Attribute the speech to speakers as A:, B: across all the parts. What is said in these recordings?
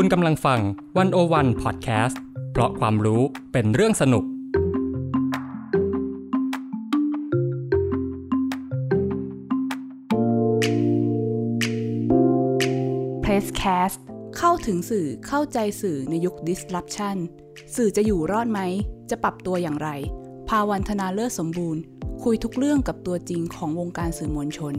A: คุณกำลังฟังวันโอวันพอดแคสต์เพราะความรู้เป็นเรื่องสนุก
B: Presscast เข้าถึงสื่อเข้าใจสื่อในยุค disruption สื่อจะอยู่รอดไหม จะปรับตัวอย่างไร ภาวันธนาเลิศสมบูรณ์ คุยทุกเรื่องกับตัวจริงของวงการสื่อมวลชน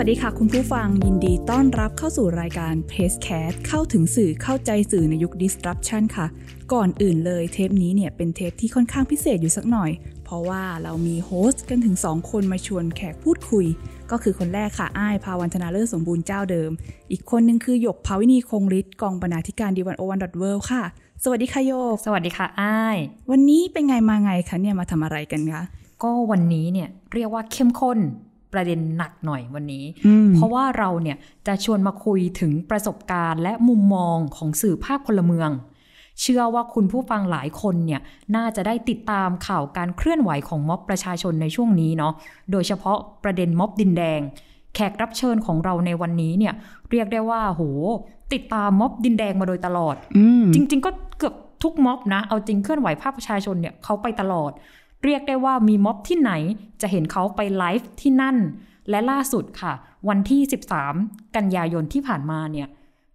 B: สวัสดีค่ะคุณผู้ฟังยินดีต้อนรับเข้าสู่รายการ p a c e c a s t เข้าถึงสื่อเข้าใจสื่อในยุค disruption ค่ะ ก่อนอื่นเลยเทปนี้เนี่ยเป็นเทปที่ค่อนข้างพิเศษอยู่สักหน่อย เพราะว่าเรามี host กันถึง 2 คนมาชวนแขกพูดคุย ก็คือคนแรกค่ะอ้ายภาวันธนาเลิศสมบูรณ์เจ้าเดิม อีกคนนึงคือหยกภาวินีคงฤทธิ์กองบรรณาธิการ The One O One dot World ค่ะ สวัสดีค่ะหยก
C: สวัสดีค่ะอ้าย
B: วันนี้เป็นไงมาไงคะเนี่ยมาทำอะไรกันคะ
C: ก็วันนี้เนี่ยเรียกว่าเข้มข้น ประเด็นหนักหน่อยวันนี้
B: อืม
C: เพราะว่าเราเนี่ยจะชวนมาคุยถึงประสบการณ์ และมุมมองของสื่อภาคพลเมือง เชื่อว่าคุณผู้ฟังหลายคนเนี่ยน่าจะได้ติดตามข่าวการเคลื่อนไหวของม็อบประชาชนในช่วงนี้เนาะโดยเฉพาะประเด็นม็อบดินแดง แขกรับเชิญของเราในวันนี้เนี่ยเรียกได้ว่าโหติดตามม็อบดินแดงมาโดยตลอด
B: อืม
C: จริง ๆ ก็เกือบทุกม็อบนะ เอาจริงเคลื่อนไหวภาคประชาชนเนี่ยเขาไปตลอด เรียกได้ว่ามีม็อบที่ไหนจะเห็นเขาไปไลฟ์ที่นั่น และล่าสุดค่ะ วันที่ 13 กันยายนที่ผ่านมาเนี่ย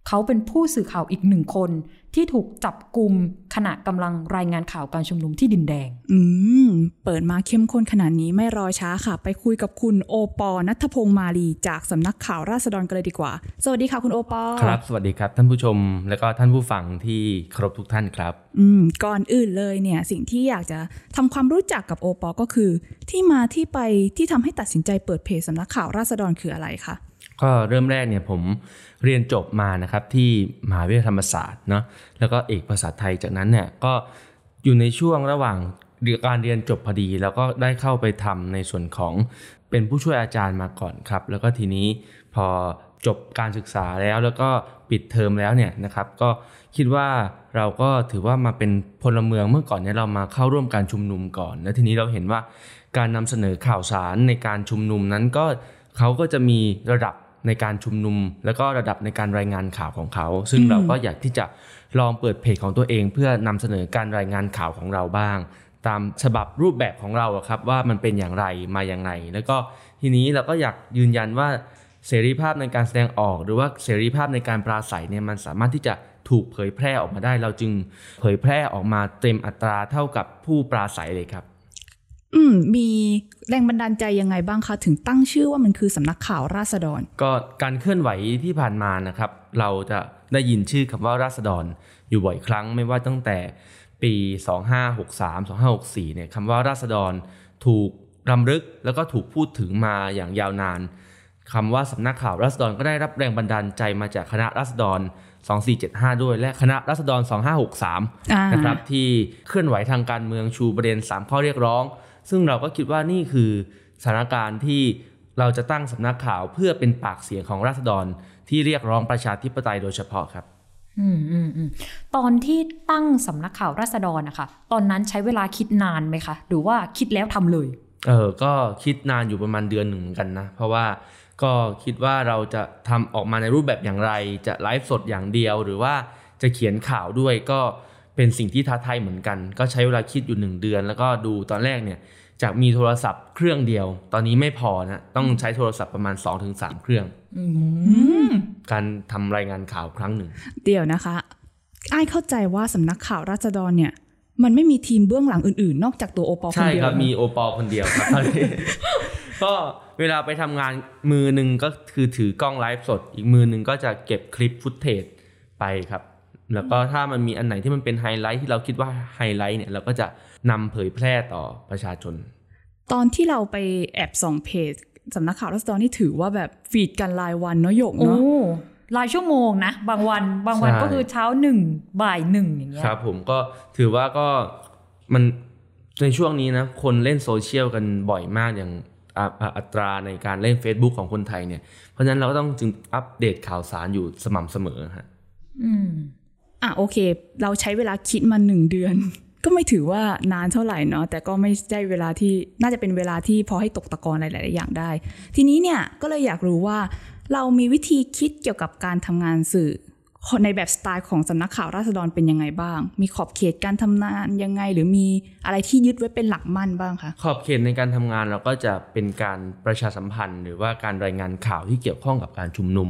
C: เขาเป็นผู้สื่อข่าวอีกหนึ่งคน ที่ถูกจับกลุ่มขณะกำลังรายงานข่าวการชุมนุมที่ดินแดง
B: อืม เปิดมาเข้มข้นขนาดนี้ไม่รอช้าค่ะ ไปคุยกับคุณโอปอนัทพงษ์มาลีจากสำนักข่าวราษฎรกันเลยดีกว่า สวัสดีค่ะคุณโอปอ
D: ครับ สวัสดีครับท่านผู้ชม และก็ท่านผู้ฟังที่เคารพทุกท่านครับ
B: อืม ก่อนอื่นเลยเนี่ย สิ่งที่อยากจะทำความรู้จักกับโอปอก็คือ ที่มาที่ไปที่ทำให้ตัดสินใจเปิดเพจสำนักข่าวราษฎรคืออะไรคะ
D: ก็เริ่มแรกเนี่ยผม เรียนจบมานะครับที่มหาวิทยาลัยธรรมศาสตร์เนาะแล้วก็เอกภาษาไทยจากนั้นเนี่ยก็อยู่ในช่วงระหว่างการเรียนจบพอดี แล้วก็ได้เข้าไปทำในส่วนของเป็นผู้ช่วยอาจารย์มาก่อนครับ แล้วก็ทีนี้พอจบการศึกษาแล้วแล้วก็ปิดเทอมแล้วเนี่ยนะครับ ก็คิดว่าเราก็ถือว่ามาเป็นพลเมืองเมื่อก่อนเนี่ยเรามาเข้าร่วมการชุมนุมก่อน แล้วทีนี้เราเห็นว่าการนำเสนอข่าวสารในการชุมนุมนั้นก็เขาก็จะมีระดับ ในการชุมนุม แล้วก็ระดับในการรายงานข่าวของเขา ซึ่งเราก็อยากที่จะลองเปิดเพจของตัวเอง เพื่อนำเสนอการรายงานข่าวของเราบ้าง ตามฉบับรูปแบบของเราครับว่ามันเป็นอย่างไรมาอย่างไรแล้วก็ทีนี้เราก็อยากยืนยันว่าเสรีภาพในการแสดงออก หรือว่าเสรีภาพในการปราศัยเนี่ยมันสามารถที่จะถูกเผยแพร่ออกมาได้ เราจึงเผยแพร่ออกมาเต็มอัตราเท่ากับผู้ปราศัยเลยครับ
B: อืมมีแรงบันดาลใจยังไงบ้างคะ ถึงตั้งชื่อว่ามันคือสำนักข่าวราษฎร
D: ก็การเคลื่อนไหวที่ผ่านมานะครับ เราจะได้ยินชื่อคำว่าราษฎร อยู่บ่อยครั้งไม่ว่าตั้งแต่ปี 2563 2564เนี่ยคำว่าราษฎรถูกรำลึกแล้วก็ถูกพูดถึงมาอย่างยาวนานคำว่าสำนักข่าวราษฎรก็ได้รับแรงบันดาลใจมาจากคณะราษฎร 2475 ด้วย และคณะราษฎร 2563
B: อ่า
D: นะครับที่เคลื่อนไหวทางการเมืองชูประเด็น 3 ข้อเรียกร้อง ซึ่งเราก็คิดว่านี่คือสถานการณ์ที่เราจะตั้งสำนักข่าวเพื่อเป็นปากเสียงของราษฎรที่เรียกร้องประชาธิปไตยโดยเฉพาะครับ
C: อืมอืมอืมตอนที่ตั้งสำนักข่าวราษฎรนะคะตอนนั้นใช้เวลาคิดนานไหมคะ หรือว่าคิดแล้วทำเลย
D: เออก็คิดนานอยู่ประมาณเดือนหนึ่งเหมือนกันนะ เพราะว่าก็คิดว่าเราจะทำออกมาในรูปแบบอย่างไร จะไลฟ์สดอย่างเดียว หรือว่าจะเขียนข่าวด้วยก็ เป็นสิ่งที่ท้าทายเหมือนกัน ก็ใช้เวลาคิดอยู่หนึ่งเดือน แล้วก็ดูตอนแรกเนี่ยจากมีโทรศัพท์เครื่องเดียว ตอนนี้ไม่พอนะต้องใช้โทรศัพท์ประมาณ 2-3 เครื่อง
C: อืม
D: การทำรายงานข่าวครั้งหนึ่ง
B: เดี๋ยวนะคะไอ้ายเข้าใจว่าสำนักข่าวราษฎรเนี่ย มันไม่มีทีมเบื้องหลังอื่นๆ นอกจากตัวโอปอคน
D: ใช่
B: เดียว
D: ครับมีโอปอลคนเดียวครับก็เวลาไปทำงานมือหนึ่งก็คือถือกล้องไลฟ์สด อีกมือหนึ่งก็จะเก็บคลิปฟุตเทจไปครับ แล้วก็ถ้ามันมีอันไหนที่มันเป็นไฮไลท์ที่เราคิดว่าไฮไลท์เนี่ยเราก็จะนำเผยแพร่ต่อประชาชน
B: ตอนที่เราไปแอบส่องเพจสำนักข่าวราษฎรนี่ถือว่าแบบฟีดกันรายวันเนาะหยก
C: โอ้
B: เนาะ
C: หลายชั่วโมงนะ บางวันบางวัน
D: ใช่
C: ก็คือเช้าหนึ่งบ่ายหนึ่งอย่างเงี้ย
D: ครับผมก็ถือว่าก็มันในช่วงนี้นะ คนเล่นโซเชียลกันบ่อยมากอย่างอ่าอ่าอัตราในการเล่น Facebook ของคนไทยเนี่ย เพราะฉะนั้นเราก็ต้องจึงอัปเดตข่าวสารอยู่สม่ำเสมอฮะ
C: อืม
B: อะโอเค เราใช้เวลาคิดมาหนึ่งเดือน ก็ไม่ถือว่านานเท่าไหร่เนาะแต่ก็ไม่ใช่เวลาที่น่าจะเป็นเวลาที่พอให้ตกตะกอนหลาย ๆ อย่างได้ ทีนี้เนี่ยก็เลยอยากรู้ว่า เรามีวิธีคิดเกี่ยวกับการทำงานสื่อในแบบสไตล์ของสำนักข่าวราษฎรเป็นยังไงบ้าง มีขอบเขตการทำงานยังไง หรือมีอะไรที่ยึดไว้เป็นหลักมั่นบ้างคะ
D: ขอบเขตในการทำงานเราก็จะเป็นการประชาสัมพันธ์ หรือว่าการรายงานข่าวที่เกี่ยวข้องกับการชุมนุม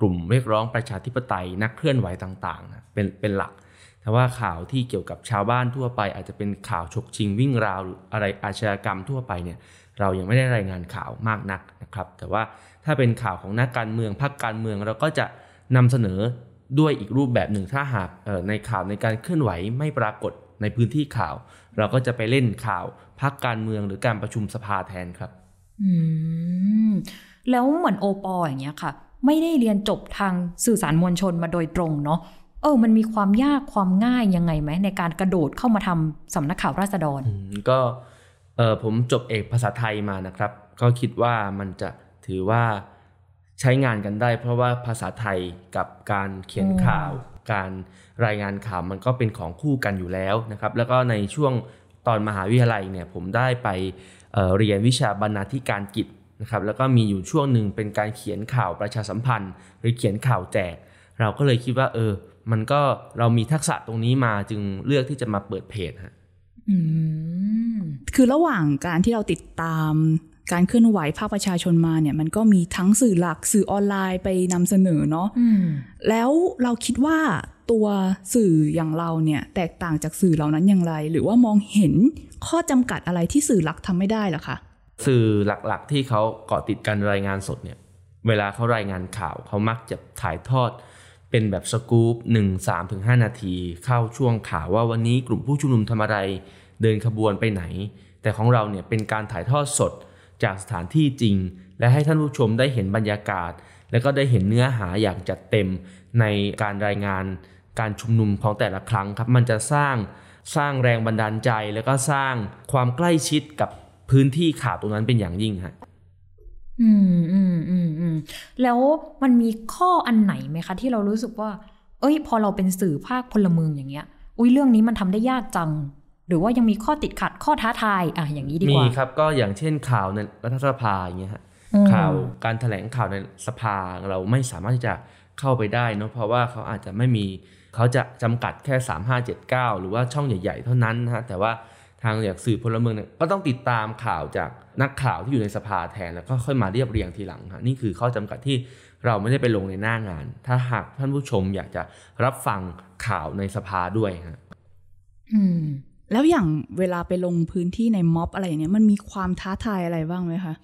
D: กลุ่มเรียกร้องประชาธิปไตยนักเคลื่อนไหวต่างๆ เป็นเป็นหลัก แต่ว่าข่าวที่เกี่ยวกับชาวบ้านทั่วไป อาจจะเป็นข่าวฉกชิงวิ่งราวอะไรอาชญากรรมทั่วไปเนี่ยเรายังไม่ได้รายงานข่าวมากนักนะครับ แต่ว่าถ้าเป็นข่าวของนักการเมืองพรรคการเมืองเราก็จะนำเสนอด้วยอีกรูปแบบหนึ่งถ้าหากในข่าวในการเคลื่อนไหวไม่ปรากฏในพื้นที่ข่าว เราก็จะไปเล่นข่าวพรรคการเมืองหรือการประชุมสภาแทนครับ
C: อืม แล้วเหมือนโอปออย่างเงี้ยค่ะ ไม่ได้เรียนจบทางสื่อสารมวลชนมาโดยตรงเนาะเออ มันมีความยากความง่ายยังไงไหมในการกระโดดเข้ามาทำสำนักข่าวราษฎร
D: ก็เออผมจบเอกภาษาไทยมานะครับ ก็คิดว่ามันจะถือว่าใช้งานกันได้ เพราะว่าภาษาไทยกับการเขียนข่าว การรายงานข่าวมันก็เป็นของคู่กันอยู่แล้วนะครับ แล้วก็ในช่วงตอนมหาวิทยาลัยเนี่ยผมได้ไปเเรียนวิชาบรรณาธิการกิจ นะครับแล้วก็มีอยู่ช่วงหนึ่งเป็นการเขียนข่าวประชาสัมพันธ์ หรือเขียนข่าวแจก เราก็เลยคิดว่า เออ มันก็เรามีทักษะตรงนี้มาจึงเลือกที่จะมาเปิดเพจฮะ
B: คือระหว่างการที่เราติดตามการเคลื่อนไหวภาคประชาชนมาเนี่ย มันก็มีทั้งสื่อหลักสื่อออนไลน์ไปนำเสนอเนาะแล้วเราคิดว่าตัวสื่ออย่างเราเนี่ย แตกต่างจากสื่อเหล่านั้นอย่างไร หรือว่ามองเห็นข้อจำกัดอะไรที่สื่อหลักทำไม่ได้หรอคะ
D: สื่อหลักๆ ที่เขาเกาะติดการรายงานสดเนี่ยเวลาเขารายงานข่าวเขามักจะถ่ายทอดเป็นแบบสกู๊ปหนึ่งสามถึงห้านาที เข้าช่วงข่าวว่าวันนี้กลุ่มผู้ชุมนุมทำอะไร เดินขบวนไปไหน แต่ของเราเนี่ยเป็นการถ่ายทอดสดจากสถานที่จริง และให้ท่านผู้ชมได้เห็นบรรยากาศ และก็ได้เห็นเนื้อหาอย่างจัดเต็มในการรายงานการชุมนุมของแต่ละครั้งครับมันจะสร้างสร้างแรงบันดาลใจ แล้วก็สร้างความใกล้ชิดกับ พื้นที่ข่าวตรงนั้นเป็นอย่างยิ่งฮะ
C: อืมอืมอืมอืมแล้วมันมีข้ออันไหนไหมคะ ที่เรารู้สึกว่า เอ้ย พอเราเป็นสื่อภาคพลเมืองอย่างเงี้ย อุ้ยเรื่องนี้มันทำได้ยากจัง หรือว่ายังมีข้อติดขัดข้อท้าทายอะอย่างนี้ดีกว่า
D: มีครับก็อย่างเช่นข่าวในรัฐสภาอย่างเงี้ยฮะข่าวการถแถลงข่าวในสภาเราไม่สามารถที่จะเข้าไปได้เนาะเพราะว่าเขาอาจจะไม่มีเขาจะจำกัดแค่ 3579 หรือว่าช่องใหญ่ ๆ เท่านั้นนะฮะแต่ว่าทางอย่างสื่อพลเมืองเนี่ยก็ต้องติดตามข่าวจากนักข่าวที่อยู่ในสภาแทนแล้วก็ค่อยมาเรียบเรียงทีหลังฮะนี่คือข้อจำกัดที่เราไม่ได้ไปลงในหน้างาน ถ้าหากท่านผู้ชมอยากจะรับฟังข่าวในสภาด้วยฮะ
B: อืม แล้วอย่างเวลาไปลงพื้นที่ในม็อบอะไรอย่างเนี้ยมันมีความท้าทายอะไรบ้างไหมคะ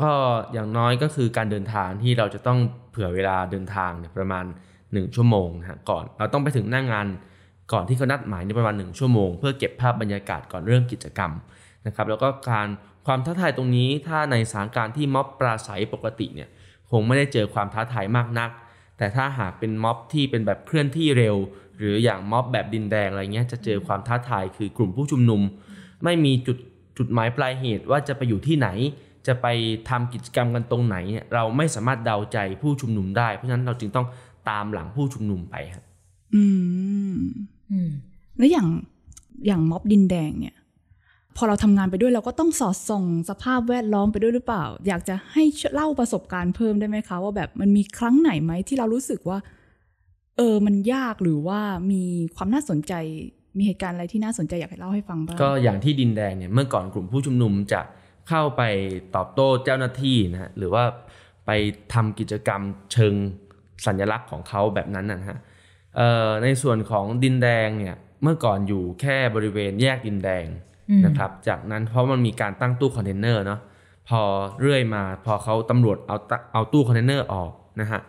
D: ก็อย่างน้อยก็คือการเดินทางที่เราจะต้องเผื่อเวลาเดินทางเนี่ยประมาณ 1 ชั่วโมงนะฮะก่อน เราต้องไปถึงหน้างงาน ก่อนที่เขานัดหมายในประมาณ 1 ชั่วโมง เพื่อเก็บภาพบรรยากาศก่อนเริ่มกิจกรรมนะครับแล้วก็การความท้าทายตรงนี้ถ้าในสถานการณ์ที่ม็อบปราศัยปกติเนี่ยคงไม่ได้เจอความท้าทายมากนัก แต่ถ้าหากเป็นม็อบที่เป็นแบบเคลื่อนที่เร็ว หรืออย่างม็อบแบบดินแดงอะไรเงี้ยจะเจอความท้าทายคือกลุ่มผู้ชุมนุม ไม่มีจุดจุดหมายปลายเหตุว่าจะไปอยู่ที่ไหน จะไปทำกิจกรรมกันตรงไหนเนี่ยเราไม่สามารถเดาใจผู้ชุมนุมได้ เพราะฉะนั้นเราจึงต้องตามหลังผู้ชุมนุมไปครับ
B: อืม แล้วอย่างอย่างม็อบดินแดงเนี่ย พอเราทำงานไปด้วยเราก็ต้องสอดส่องสภาพแวดล้อมไปด้วยหรือเปล่า อยากจะให้เล่าประสบการณ์เพิ่มได้ไหมคะ ว่าแบบมันมีครั้งไหนไหมที่เรารู้สึกว่า เออมันยากหรือว่ามีความน่าสนใจมีเหตุการณ์อะไรที่น่าสนใจอยากให้เล่าให้ฟังบ้าง
D: ก็อย่างที่ดินแดงเนี่ยเมื่อก่อนกลุ่มผู้ชุมนุมจะเข้าไปตอบโต้เจ้าหน้าที่นะฮะหรือว่าไปทำกิจกรรมเชิงสัญลักษณ์ของเขาแบบนั้นนะฮะ ในส่วนของดินแดงเนี่ยเมื่อก่อนอยู่แค่บริเวณแยกดินแดงนะครับ จากนั้นเพราะมันมีการตั้งตู้คอนเทนเนอร์เนาะพอเรื่อยมาพอเขาตำรวจเอาเอาตู้คอนเทนเนอร์ออกนะฮะ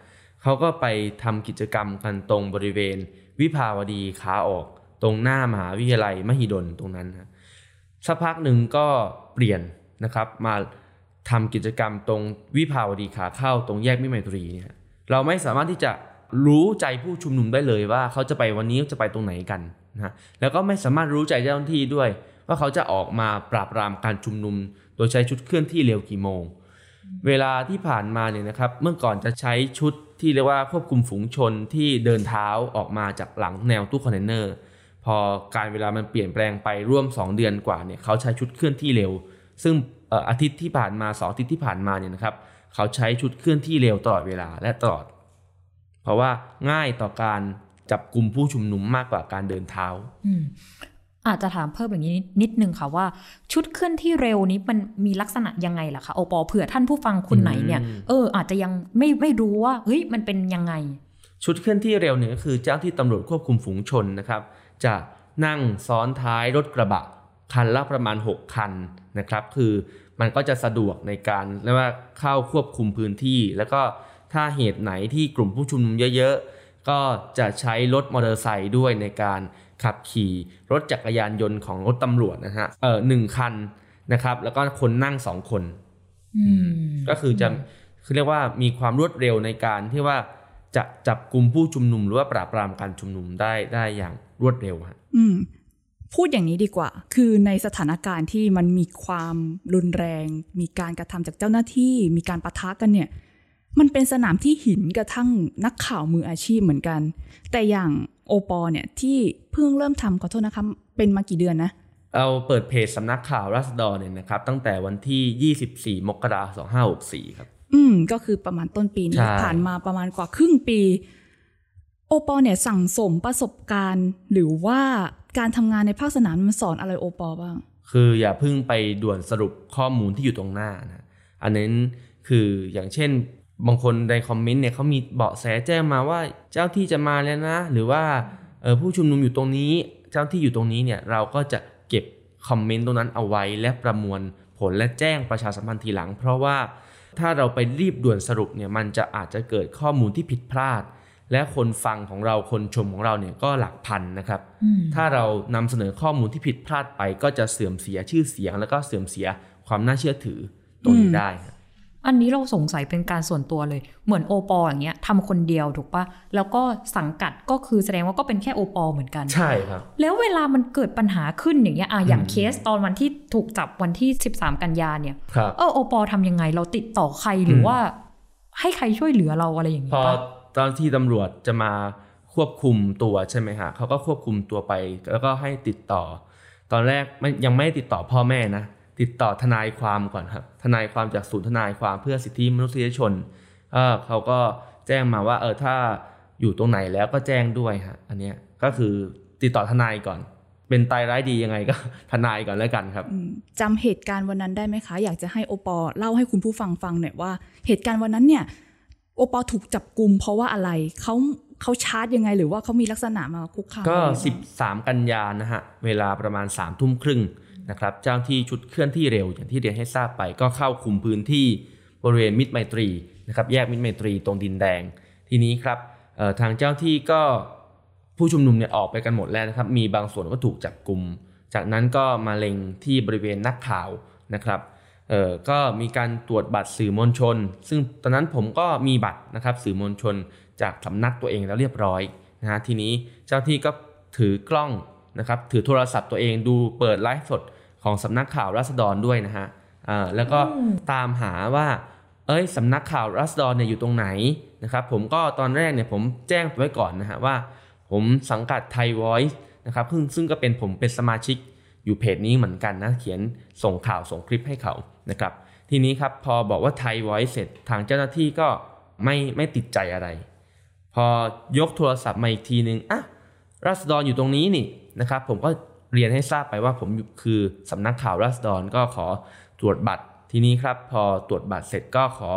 D: เขาก็ไปทำกิจกรรมกันตรงบริเวณ วิภาวดีขาออก ตรงหน้ามหาวิทยาลัยมหิดลตรงนั้นนะสักพักหนึ่งก็เปลี่ยนนะครับมาทำกิจกรรมตรงวิภาวดีขาเข้าตรงแยกมิตรไมตรีเนี่ยเราไม่สามารถที่จะ รู้ใจผู้ชุมนุมได้เลยว่าเขาจะไปวันนี้จะไปตรงไหนกันนะแล้วก็ไม่สามารถรู้ใจเจ้าหน้าที่ด้วย ว่าเขาจะออกมาปราบปรามการชุมนุม โดยใช้ชุดเคลื่อนที่เร็วกี่โมง เวลาที่ผ่านมาเนี่ยนะครับ เมื่อก่อนจะใช้ชุดที่เรียกว่าควบคุมฝูงชนที่เดินเท้าออกมาจากหลังแนวตู้คอนเทนเนอร์พอการเวลามันเปลี่ยนแปลงไปร่วม 2 เดือนกว่าเนี่ยเขาใช้ชุดเคลื่อนที่เร็ว ซึ่งเอ่ออาทิตย์ที่ผ่านมาสองอาทิตย์ที่ผ่านมาเนี่ยนะครับเขาใช้ชุดเคลื่อนที่เร็วตลอดเวลาและตลอด เพราะว่าง่ายต่อการจับกลุ่มผู้ชุมนุมมากกว่าการเดินเท้า
C: อืมอาจจะถามเพิ่มอย่างนี้นิดนึงค่ะว่า ชุดเคลื่อนที่เร็วนี้มันมีลักษณะยังไงล่ะคะโอปอเผื่อท่านผู้ฟังคนไหนเนี่ย
D: อืม
C: เอออาจจะยังไม่ไม่รู้ว่าเฮ้ยมันเป็นยังไง
D: ชุดเคลื่อนที่เร็วเนี่ยก็คือเจ้าที่ตำรวจควบคุมฝูงชนนะครับ จะนั่งซ้อนท้ายรถกระบะคันละประมาณ 6 คันนะครับ คือมันก็จะสะดวกในการเรียกว่าเข้าควบคุมพื้นที่ แล้วก็ ถ้าเหตุไหนที่กลุ่มผู้ชุมนุมเยอะๆ ก็จะใช้รถมอเตอร์ไซค์ด้วยในการขับขี่รถจักรยานยนต์ของรถตำรวจนะฮะเออหนึ่งคันนะครับ แล้วก็คนนั่งสองคน
C: อืม
D: ก็คือจะคือเรียกว่ามีความรวดเร็วในการที่ว่าจะจับกลุ่มผู้ชุมนุมหรือว่าปราบปรามการชุมนุมได้ได้อย่างรวดเร็วฮะ
B: อืมพูดอย่างนี้ดีกว่า คือในสถานการณ์ที่มันมีความรุนแรง มีการกระทำจากเจ้าหน้าที่ มีการปะทะกันเนี่ย มันเป็นสนามที่หินกระทั่งนักข่าวมืออาชีพเหมือนกัน แต่อย่างโอปอเนี่ยที่เพิ่งเริ่มทำขอโทษนะคะเป็นมากี่เดือนนะ
D: เอาเปิดเพจสำนักข่าวราษฎรเนี่ยนะครับ ตั้งแต่วันที่ 24 มกราคม2564 ครับ
B: อืม ก็คือประมาณต้นปีนี้
D: ใช่
B: ผ่านมาประมาณกว่าครึ่งปี โอปอเนี่ยสั่งสมประสบการณ์ หรือว่าการทำงานในภาคสนามมันสอนอะไรโอปอบ้าง
D: คืออย่าเพิ่งไปด่วนสรุปข้อมูลที่อยู่ตรงหน้านะ อันนั้นคืออย่างเช่น บางคนในคอมเมนต์เนี่ยเขามีเบาะแสแจ้งมาว่าเจ้าที่จะมาแล้วนะ หรือว่าเออผู้ชุมนุมอยู่ตรงนี้ เจ้าที่อยู่ตรงนี้เนี่ยเราก็จะเก็บคอมเมนต์ตรงนั้นเอาไว้และประมวลผลและแจ้งประชาสัมพันธ์ทีหลัง เพราะว่าถ้าเราไปรีบด่วนสรุปเนี่ยมันจะอาจจะเกิดข้อมูลที่ผิดพลาด และคนฟังของเราคนชมของเราเนี่ยก็หลักพันนะครับ
C: อืม
D: ถ้าเรานำเสนอข้อมูลที่ผิดพลาดไป ก็จะเสื่อมเสียชื่อเสียง แล้วก็เสื่อมเสียความน่าเชื่อถือตรงนี้ได้ครับ
C: อันนี้เราสงสัยเป็นการส่วนตัวเลย เหมือนโอปออย่างเงี้ยทำคนเดียวถูกปะแล้วก็สังกัดก็คือแสดงว่าก็เป็นแค่โอปอเหมือนกัน
D: ใช่ครับ
C: แล้วเวลามันเกิดปัญหาขึ้นอย่างเงี้ยอะอย่าง
D: อืม
C: เคสตอนวันที่ถูกจับวันที่ 13 กันยาเนี่ย
D: ครับ
C: เออโอปอทำยังไงเราติดต่อใครหรืออ
D: ม
C: ว่า ให้ใครช่วยเหลือเราอะไรอย่าง
D: พ
C: งี้
D: อ
C: ปะ
D: ตอนที่ตำรวจจะมาควบคุมตัวใช่ไหมฮะเขาก็ควบคุมตัวไป แล้วก็ให้ติดต่อ ตอนแรกไม่ยังไม่ได้ติดต่อพ่อแม่นะ ติดต่อทนายความก่อนครับ ทนายความจากศูนย์ทนายความเพื่อสิทธิมนุษยชนเออเขาก็แจ้งมาว่าเออถ้าอยู่ตรงไหนแล้วก็แจ้งด้วยฮะอันเนี้ยก็คือติดต่อทนายก่อน เป็นตายร้ายดียังไงก็ทนายก่อนแล้วกันครับ
B: อืมจำเหตุการณ์วันนั้นได้ไหมคะ อยากจะให้โอปอเล่าให้คุณผู้ฟังฟังหน่อยว่า เหตุการณ์วันนั้นเนี่ยโอปอถูกจับกลุ่มเพราะว่าอะไรเขาเขาชาร์จยังไง หรือว่าเขามีลักษณะมาคุกคาม
D: ก็
B: อะไรบ้าง
D: 13 กันยานะฮะ เวลาประมาณ3ามทุ่มครึ่ง นะครับเจ้าที่ชุดเคลื่อนที่เร็วอย่างที่เรียนให้ทราบไป ก็เข้าคุมพื้นที่บริเวณมิตรไมตรีนะครับแยกมิตรไมตรีตรงดินแดง ทีนี้ครับทางเจ้าที่ก็ผู้ชุมนุมเนี่ยออกไปกันหมดแล้วนะครับ มีบางส่วนก็ถูกจับกลุ่ม จากนั้นก็มาเล็งที่บริเวณนักข่าวนะครับเออก็มีการตรวจบัตรสื่อมวลชน ซึ่งตอนนั้นผมก็มีบัตรนะครับสื่อมวลชนจากสำนักตัวเองแล้วเรียบร้อยนะฮะทีนี้เจ้าที่ก็ถือกล้องนะครับถือโทรศัพท์ตัวเองดูเปิดไลฟ์สด ของสำนักข่าวราษฎรด้วยนะฮะอ่าแล้วก็ตามหาว่าเอ้ยสำนักข่าวรัสดอนเนี่ยอยู่ตรงไหนนะครับผมก็ตอนแรกเนี่ยผมแจ้งไว้ก่อนนะฮะว่า ผมสังกัดไทย Voice นะครับซึ่งซึ่งก็เป็นผมเป็นสมาชิกอยู่เพจนี้เหมือนกันนะเขียนส่งข่าวส่งคลิปให้เขานะครับทีนี้ครับพอบอกว่าไทย Voice เสร็จทางเจ้าหน้าที่ก็ไม่ไม่ติดใจอะไร พอยกโทรศัพท์มาอีกทีนึงอะรัสดอนอยู่ตรงนี้นี่นะครับผมก็ เรียนให้ทราบไปว่าผมคือสำนักข่าวรัสดอนก็ขอตรวจบัตรทีนี้ครับ พอตรวจบัตรเสร็จก็ขอ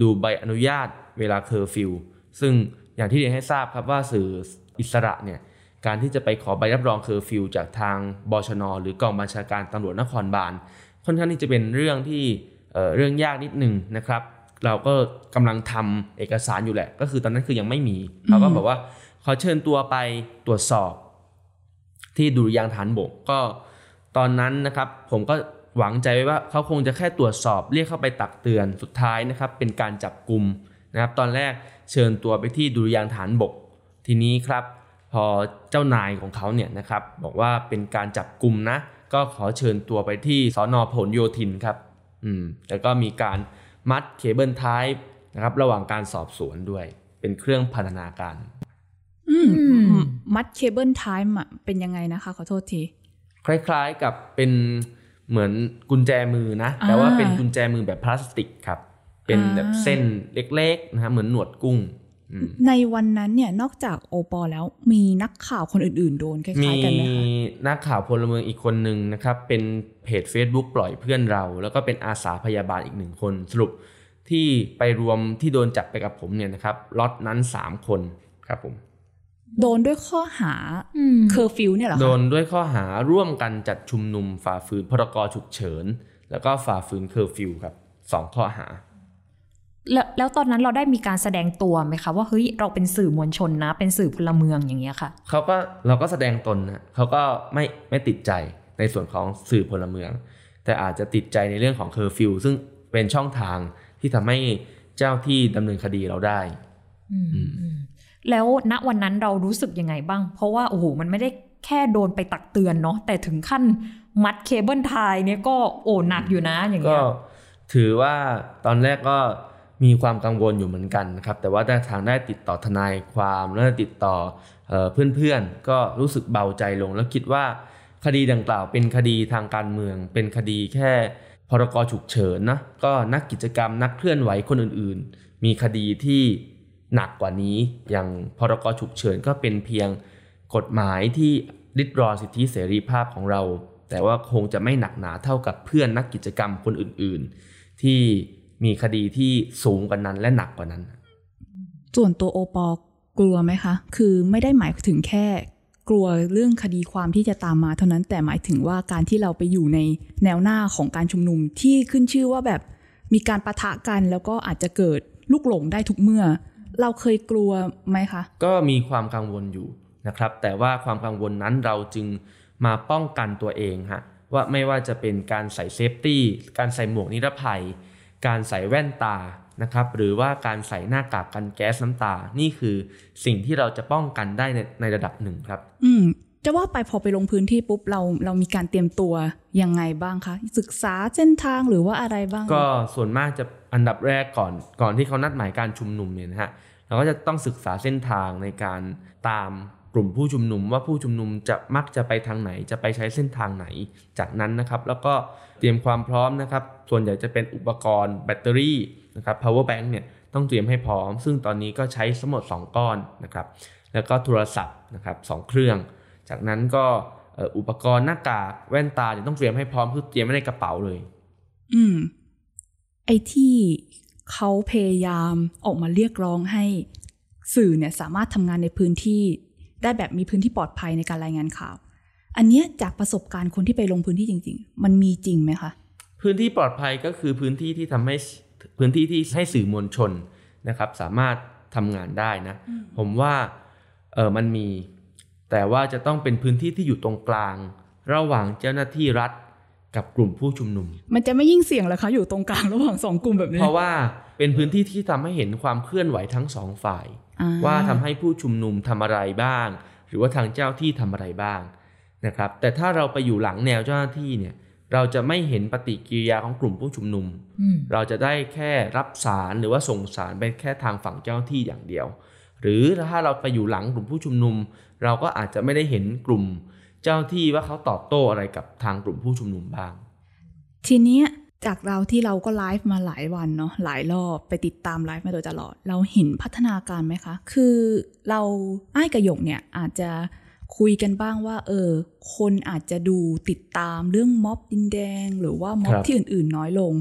D: ดูใบอนุญาตเวลาเคอร์ฟิวซึ่งอย่างที่เรียนให้ทราบครับว่าสื่ออิสระเนี่ยการที่จะไปขอใบรับรองเคอร์ฟิวจากทางบช.น. หรือกองบัญชาการตำรวจนครบาลค่อนข้างที่จะเป็นเรื่องที่เรื่องยากนิดนึงนะครับ เราก็กำลังทำเอกสารอยู่แหละ ก็คือตอนนั้นคือยังไม่มี เขาก็บอกว่าขอเชิญตัวไปตรวจสอบ ที่ดุริยางค์ทหารบกก็ตอนนั้นนะครับ ผมก็หวังใจไว้ว่าเขาคงจะแค่ตรวจสอบเรียกเข้าไปตักเตือนสุดท้ายนะครับ เป็นการจับกลุ่มนะครับ ตอนแรกเชิญตัวไปที่ดุริยางค์ทหารบก ทีนี้ครับ พอเจ้านายของเขาเนี่ยนะครับบอกว่าเป็นการจับกลุ่มนะ ก็ขอเชิญตัวไปที่สน.พหลโยธินครับอืมแล้วก็มีการมัด cable tie นะครับ ระหว่างการสอบสวนด้วย เป็นเครื่องพันธนาการ
B: ม
C: อืม
B: มัด cable tie อะเป็นยังไงนะคะ ขอโทษที
D: คล้ายๆกับเป็นเหมือนกุญแจมือนะ
B: อ่า
D: แต่ว่าเป็นกุญแจมือแบบพลาสติกครับ เป็น
B: อ่า
D: แบบเส้นเล็กๆนะฮะเหมือนหนวดกุ้งอืม
B: ในวันนั้นเนี่ยนอกจากโอปอแล้วมีนักข่าวคนอื่นๆ โดนค
D: มี
B: ล้ายๆกันไหมคะ
D: นักข่าวพลเมืองอีกคนหนึ่งนะครับ เป็นเพจ Facebook ปล่อยเพื่อนเรา แล้วก็เป็นอาสาพยาบาลอีกหนึ่งคนสรุปที่ไปรวมที่โดนจับไปกับผมเนี่ยนะครับล็อตนั้น 3 คนครับผม
B: โดนด้วยข้อหา
C: อืม
B: เคอร์ฟิวเนี่ยเหรอ
D: โดน
B: คะ
D: ด้วยข้อหาร่วมกันจัดชุมนุมฝ่าฝืนพรกฉุกเฉิน แล้วก็ฝ่าฝืนเคอร์ฟิวครับสองข้อหา
C: แล้วแล้วตอนนั้นเราได้มีการแสดงตัวไหมคะ ว่าเฮ้ยเราเป็นสื่อมวลชนนะ เป็นสื่อพลเมืองอย่างเงี้ยค่ะ
D: เขาก็เราก็แสดงตนนะเขาก็ไม่ไม่ติดใจในส่วนของสื่อพลเมือง แต่อาจจะติดใจในเรื่องของเคอร์ฟิวซึ่งเป็นช่องทางที่ทำให้เจ้าที่ดำเนินคดีเราได้
C: แล้วณวันนั้นเรารู้สึกยังไงบ้าง เพราะว่าโอ้โหมันไม่ได้แค่โดนไปตักเตือนเนาะแต่ถึงขั้นมัดเคเบิลไทยเนี่ยก็โอ้หนักอยู่นะอย่างเงี้ยก็
D: ถือว่าตอนแรกก็มีความกังวลอยู่เหมือนกันนะครับ แต่ว่าทางได้ติดต่อทนายความแล้วติดต่อเอ่อเพื่อนๆ ก็รู้สึกเบาใจลง แล้วคิดว่าคดีดังกล่าวเป็นคดีทางการเมือง เป็นคดีแค่พรกฉุกเฉินนะก็นักกิจกรรมนักเคลื่อนไหวคนอื่นๆ มีคดีที่ หนักกว่านี้ อย่างพรกฉุกเฉินก็เป็นเพียงกฎหมายที่ริดรอนสิทธิเสรีภาพของเรา แต่ว่าคงจะไม่หนักหนาเท่ากับเพื่อนนักกิจกรรมคนอื่น ๆ ที่มีคดีที่สูงกว่านั้นและหนักกว่านั้น
B: ส่วนตัวโอปอกลัวไหมคะ คือไม่ได้หมายถึงแค่กลัวเรื่องคดีความที่จะตามมาเท่านั้นแต่หมายถึงว่าการที่เราไปอยู่ในแนวหน้าของการชุมนุมที่ขึ้นชื่อว่าแบบมีการประทะกันแล้วก็อาจจะเกิดลูกหลงได้ทุกเมื่อ เราเคยกลัวไหมคะ
D: ก็มีความกังวลอยู่นะครับ แต่ว่าความกังวลนั้นเราจึงมาป้องกันตัวเองฮะว่าไม่ว่าจะเป็นการใส่เซฟตี้การใส่หมวกนิรภัย การใส่แว่นตานะครับ หรือว่าการใส่หน้ากากกันแก๊สน้ำตา นี่คือสิ่งที่เราจะป้องกันได้ในในระดับหนึ่งครับ
B: อืม จะว่าไปพอไปลงพื้นที่ปุ๊บเราเรามีการเตรียมตัวยังไงบ้างคะ ศึกษาเส้นทางหรือว่าอะไรบ้าง
D: ก็ส่วนมากจะอันดับแรกก่อนก่อนที่เขานัดหมายการชุมนุมเนี่ยนะฮะเราก็จะต้องศึกษาเส้นทางในการตามกลุ่มผู้ชุมนุมว่าผู้ชุมนุมจะมักจะไปทางไหนจะไปใช้เส้นทางไหน จากนั้นนะครับ แล้วก็เตรียมความพร้อมนะครับ ส่วนใหญ่จะเป็นอุปกรณ์แบตเตอรี่นะครับ power bank เนี่ยต้องเตรียมให้พร้อม ซึ่งตอนนี้ก็ใช้ทั้งหมด 2 ก้อนนะครับ แล้วก็โทรศัพท์นะครับสองเครื่อง จากนั้นก็เอ่ออุปกรณ์หน้ากากแว่นตาเนี่ยต้องเตรียมให้พร้อมคือเตรียมไว้ในกระเป๋าเลย
B: อืม ไอ้ที่เขาพยายามออกมาเรียกร้องให้สื่อเนี่ยสามารถทำงานในพื้นที่ ได้แบบมีพื้นที่ปลอดภัยในการรายงานข่าว อันเนี้ยจากประสบการณ์คนที่ไปลงพื้นที่จริง ๆ มันมีจริงไหมคะ
D: พื้นที่ปลอดภัยก็คือพื้นที่ที่ทำให้พื้นที่ที่ให้สื่อมวลชนนะครับ สามารถทำงานได้นะ ผมว่าเออมันมี แต่ว่าจะต้องเป็นพื้นที่ที่อยู่ตรงกลาง ระหว่างเจ้าหน้าที่รัฐกับกลุ่มผู้ชุมนุม
B: มันจะไม่ยิ่งเสี่ยงเหรอคะอยู่ตรงกลางระหว่างสองกลุ่มแบบนี้
D: เพราะว่าเป็นพื้นที่ที่ทำให้เห็นความเคลื่อนไหวทั้งสองฝ่าย
B: อ่
D: ว่าทำให้ผู้ชุมนุมทำอะไรบ้าง หรือว่าทางเจ้าที่ทำอะไรบ้างนะครับ แต่ถ้าเราไปอยู่หลังแนวเจ้าหน้าที่เนี่ยเราจะไม่เห็นปฏิกิริยาของกลุ่มผู้ชุมนุม
C: อืม
D: เราจะได้แค่รับสารหรือว่าส่งสารไปแค่ทางฝั่งเจ้าหน้าที่อย่างเดียว หรือถ้าเราไปอยู่หลังกลุ่มผู้ชุมนุม เราก็อาจจะไม่ได้เห็นกลุ่มเจ้าหน้าที่ว่าเขาตอบโต้อะไรกับทางกลุ่มผู้ชุมนุมบ้าง
B: ทีเนี้ยจากเราที่เราก็ไลฟ์มาหลายวันเนาะหลายรอบไปติดตามไลฟ์มาโดยตลอด เราเห็นพัฒนาการไหมคะ คือเราไอ้ายกระหยกเนี่ยอาจจะคุยกันบ้างว่า เออ คนอาจจะดูติดตามเรื่องม็อบดินแดง หรือว่าม็อบ
D: ครับ
B: ที่อื่น ๆ น้อยลง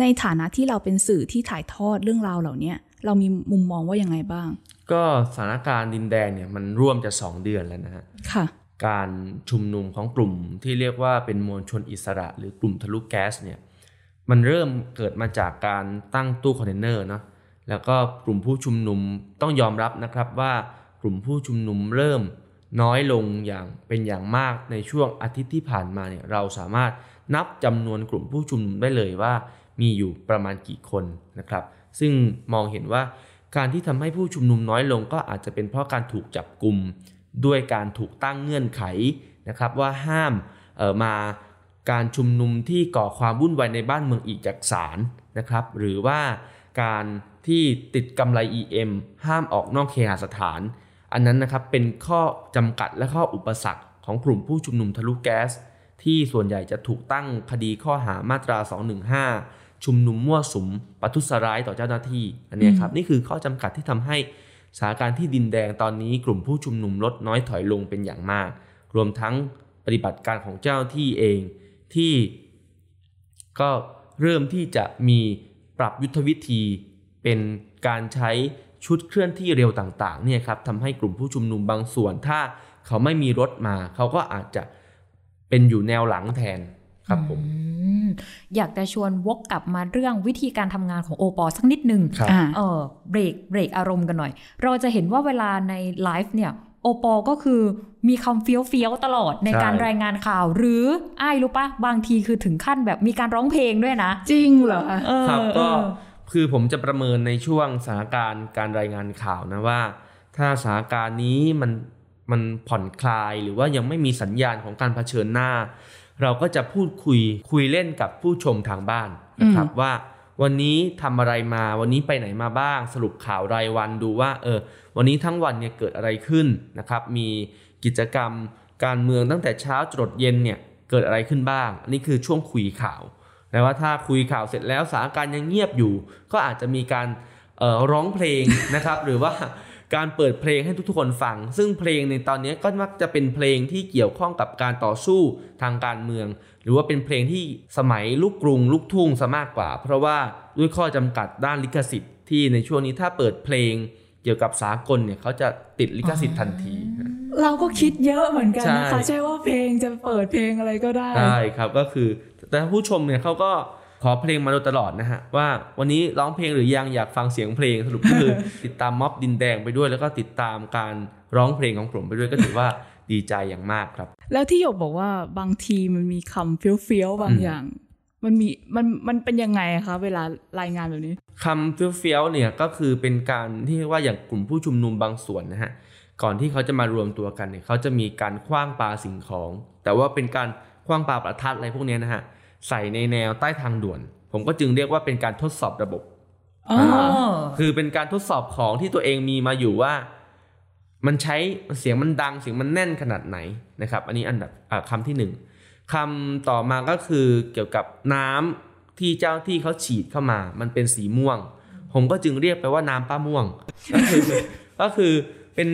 B: ในฐานะที่เราเป็นสื่อที่ถ่ายทอดเรื่องราวเหล่าเนี้ยเรามีมุมมองว่ายังไงบ้าง
D: ก็สถานการณ์ดินแดงเนี่ยมันร่วมจะ2เดือนแล้วนะฮะ
B: ค่ะ
D: การชุมนุมของกลุ่มที่เรียกว่าเป็นมวลชนอิสระ หรือกลุ่มทะลุแก๊สเนี่ยมันเริ่มเกิดมาจากการตั้งตู้คอนเทนเนอร์เนาะแล้วก็กลุ่มผู้ชุมนุมต้องยอมรับนะครับว่ากลุ่มผู้ชุมนุมเริ่มน้อยลงอย่างเป็นอย่างมากในช่วงอาทิตย์ที่ผ่านมาเนี่ยเราสามารถนับจำนวนกลุ่มผู้ชุมนุมได้เลยว่ามีอยู่ประมาณกี่คนนะครับ ซึ่งมองเห็นว่า การที่ทำให้ผู้ชุมนุมน้อยลงก็อาจจะเป็นเพราะการถูกจับกลุ่มด้วยการถูกตั้งเงื่อนไขนะครับว่าห้ามเอ่อมาการชุมนุมที่ก่อความวุ่นวายในบ้านเมืองอีกจากศาลนะครับ หรือว่าการที่ติดกำไร EM ห้ามออกนอกเคหสถาน อันนั้นนะครับเป็นข้อจำกัดและข้ออุปสรรคของกลุ่มผู้ชุมนุมทะลุแก๊ส ที่ส่วนใหญ่จะถูกตั้งคดีข้อหามาตรา 215 ชุมนุมมั่วสุมปัทุษร้ายต่อเจ้าหน้าที่อันเนี้ยครับนี่คือข้อจำกัดที่ทำให้สถานการณ์ที่ดินแดงตอนนี้ กลุ่มผู้ชุมนุมลดน้อยถอยลงเป็นอย่างมาก รวมทั้งปฏิบัติการของเจ้าหน้าที่เองที่ก็เริ่มที่จะมีปรับยุทธวิธีเป็นการใช้ชุดเคลื่อนที่เร็วต่างๆเนี่ยครับทำให้กลุ่มผู้ชุมนุมบางส่วนถ้าเขาไม่มีรถมา เขาก็อาจจะเป็นอยู่แนวหลังแทน ครับผม
C: อืมอยากจะชวนวกกลับมาเรื่องวิธีการทำงานของโอปอสักนิดหนึ่ง
D: ครับ
B: อ่า
C: เออเบรกเบรกอารมณ์กันหน่อย เราจะเห็นว่าเวลาในไลฟ์เนี่ยโอปอก็คือมีคำเฟี้ยวเฟี้ยวๆตลอดในการ
D: ใช่
C: รายงานข่าว หรืออ้ายรู้ปะบางทีคือถึงขั้นแบบมีการร้องเพลงด้วยนะ
B: จริงเหรอคะ
C: เออ
D: ครับก็
C: เออ
D: คือผมจะประเมินในช่วงสถานการณ์การรายงานข่าวนะว่า ถ้าสถานการณ์นี้มันมันผ่อนคลายหรือว่ายังไม่มีสัญญาณของการเผชิญหน้า เราก็จะพูดคุยคุยเล่นกับผู้ชมทางบ้านนะครับว่าวันนี้ทำอะไรมาวันนี้ไปไหนมาบ้าง สรุปข่าวรายวันดูว่าเออวันนี้ทั้งวันเนี่ยเกิดอะไรขึ้นนะครับ มีกิจกรรมการเมืองตั้งแต่เช้าจรดเย็นเนี่ยเกิดอะไรขึ้นบ้าง อันนี้คือช่วงคุยข่าวแต่ว่าถ้าคุยข่าวเสร็จแล้วสถานการณ์ยังเงียบอยู่ ก็อาจจะมีการเอ่อร้องเพลงนะครับ หรือว่า การเปิดเพลงให้ทุกๆคนฟัง ซึ่งเพลงในตอนนี้ก็มักจะเป็นเพลงที่เกี่ยวข้องกับการต่อสู้ทางการเมือง หรือว่าเป็นเพลงที่สมัยลูกกรุง ลูกทุ่งซะมากกว่า เพราะว่าด้วยข้อจำกัดด้านลิขสิทธิ์ที่ในช่วงนี้ถ้าเปิดเพลงเกี่ยวกับสากลเนี่ยเขาจะติดลิขสิทธิ์ทันที
B: เราก็คิดเยอะเหมือนกันนะ
D: ใช่
B: คะใช่ว่าเพลงจะเปิดเพลงอะไรก็ได้
D: ใช่ครับก็คือ แต่ผู้ชมเนี่ยเขาก็ ขอเพลงมาโดยตลอดนะฮะ ว่าวันนี้ร้องเพลงหรือยังอยากฟังเสียงเพลงสรุปก็คือติดตามม็อบดินแดงไปด้วย แล้วก็ติดตามการร้องเพลงของกลุ่มไปด้วยก็ถือว่าดีใจอย่างมากครับ
B: แล้วที่หยกบอกว่าบางทีมันมีคำเฟี้ยวๆบาง
D: อืม
B: อย่าง มันมีมันมันเป็นยังไงอะคะเวลารายงานแบบนี้
D: คำเฟี้ยวๆเนี่ยก็คือเป็นการที่เรียกว่าอย่างกลุ่มผู้ชุมนุมบางส่วนนะฮะก่อนที่เขาจะมารวมตัวกันเนี่ยเขาจะมีการคว้างปาสิ่งของ แต่ว่าเป็นการคว้างปาประทัดอะไรพวกเนี้ยนะฮะ ใส่ในแนวใต้ทางด่วน ผมก็จึงเรียกว่าเป็นการทดสอบระบบ
B: อ๋อ
C: เออ
D: คือเป็นการทดสอบของที่ตัวเองมีมาอยู่ว่า มันใช้เสียงมันดังเสียงมันแน่นขนาดไหนนะครับ อันนี้อันดับอ่าคำที่หนึ่งคำต่อมาก็คือเกี่ยวกับน้ำที่เจ้าที่เขาฉีดเข้ามา มันเป็นสีม่วง ผมก็จึงเรียกไปว่าน้ำป้าม่วง ก็คือก็คือเป็น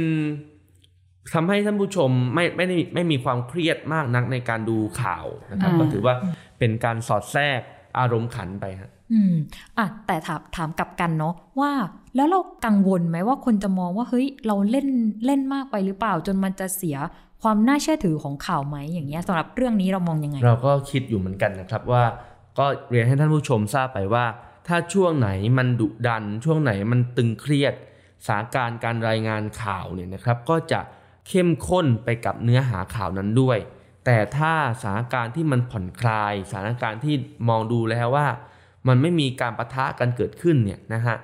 D: ทำให้ท่านผู้ชมไม่ไม่ได้ไม่มีความเครียดมากนักในการดูข่าวนะครับ
B: อ่า
D: ก็ถือว่าเป็นการสอดแทรกอารมณ์ขันไปฮะ
C: อืมอะแต่ถามถามกลับกันเนาะว่า แล้วเรากังวลไหมว่าคนจะมองว่าเฮ้ยเราเล่นเล่นมากไปหรือเปล่า จนมันจะเสียความน่าเชื่อถือของข่าวไหมอย่างเงี้ยสำหรับเรื่องนี้เรามองยังไง
D: เราก็คิดอยู่เหมือนกันนะครับว่า ก็เรียนให้ท่านผู้ชมทราบไปว่า ถ้าช่วงไหนมันดุดัน ช่วงไหนมันตึงเครียดสถานการณ์การรายงานข่าวเนี่ยนะครับ ก็จะเข้มข้นไปกับเนื้อหาข่าวนั้นด้วย แต่ถ้าสถานการณ์ที่มันผ่อนคลาย สถานการณ์ที่มองดูแล้วว่า มันไม่มีการประทะกันเกิดขึ้นเนี่ยนะฮะ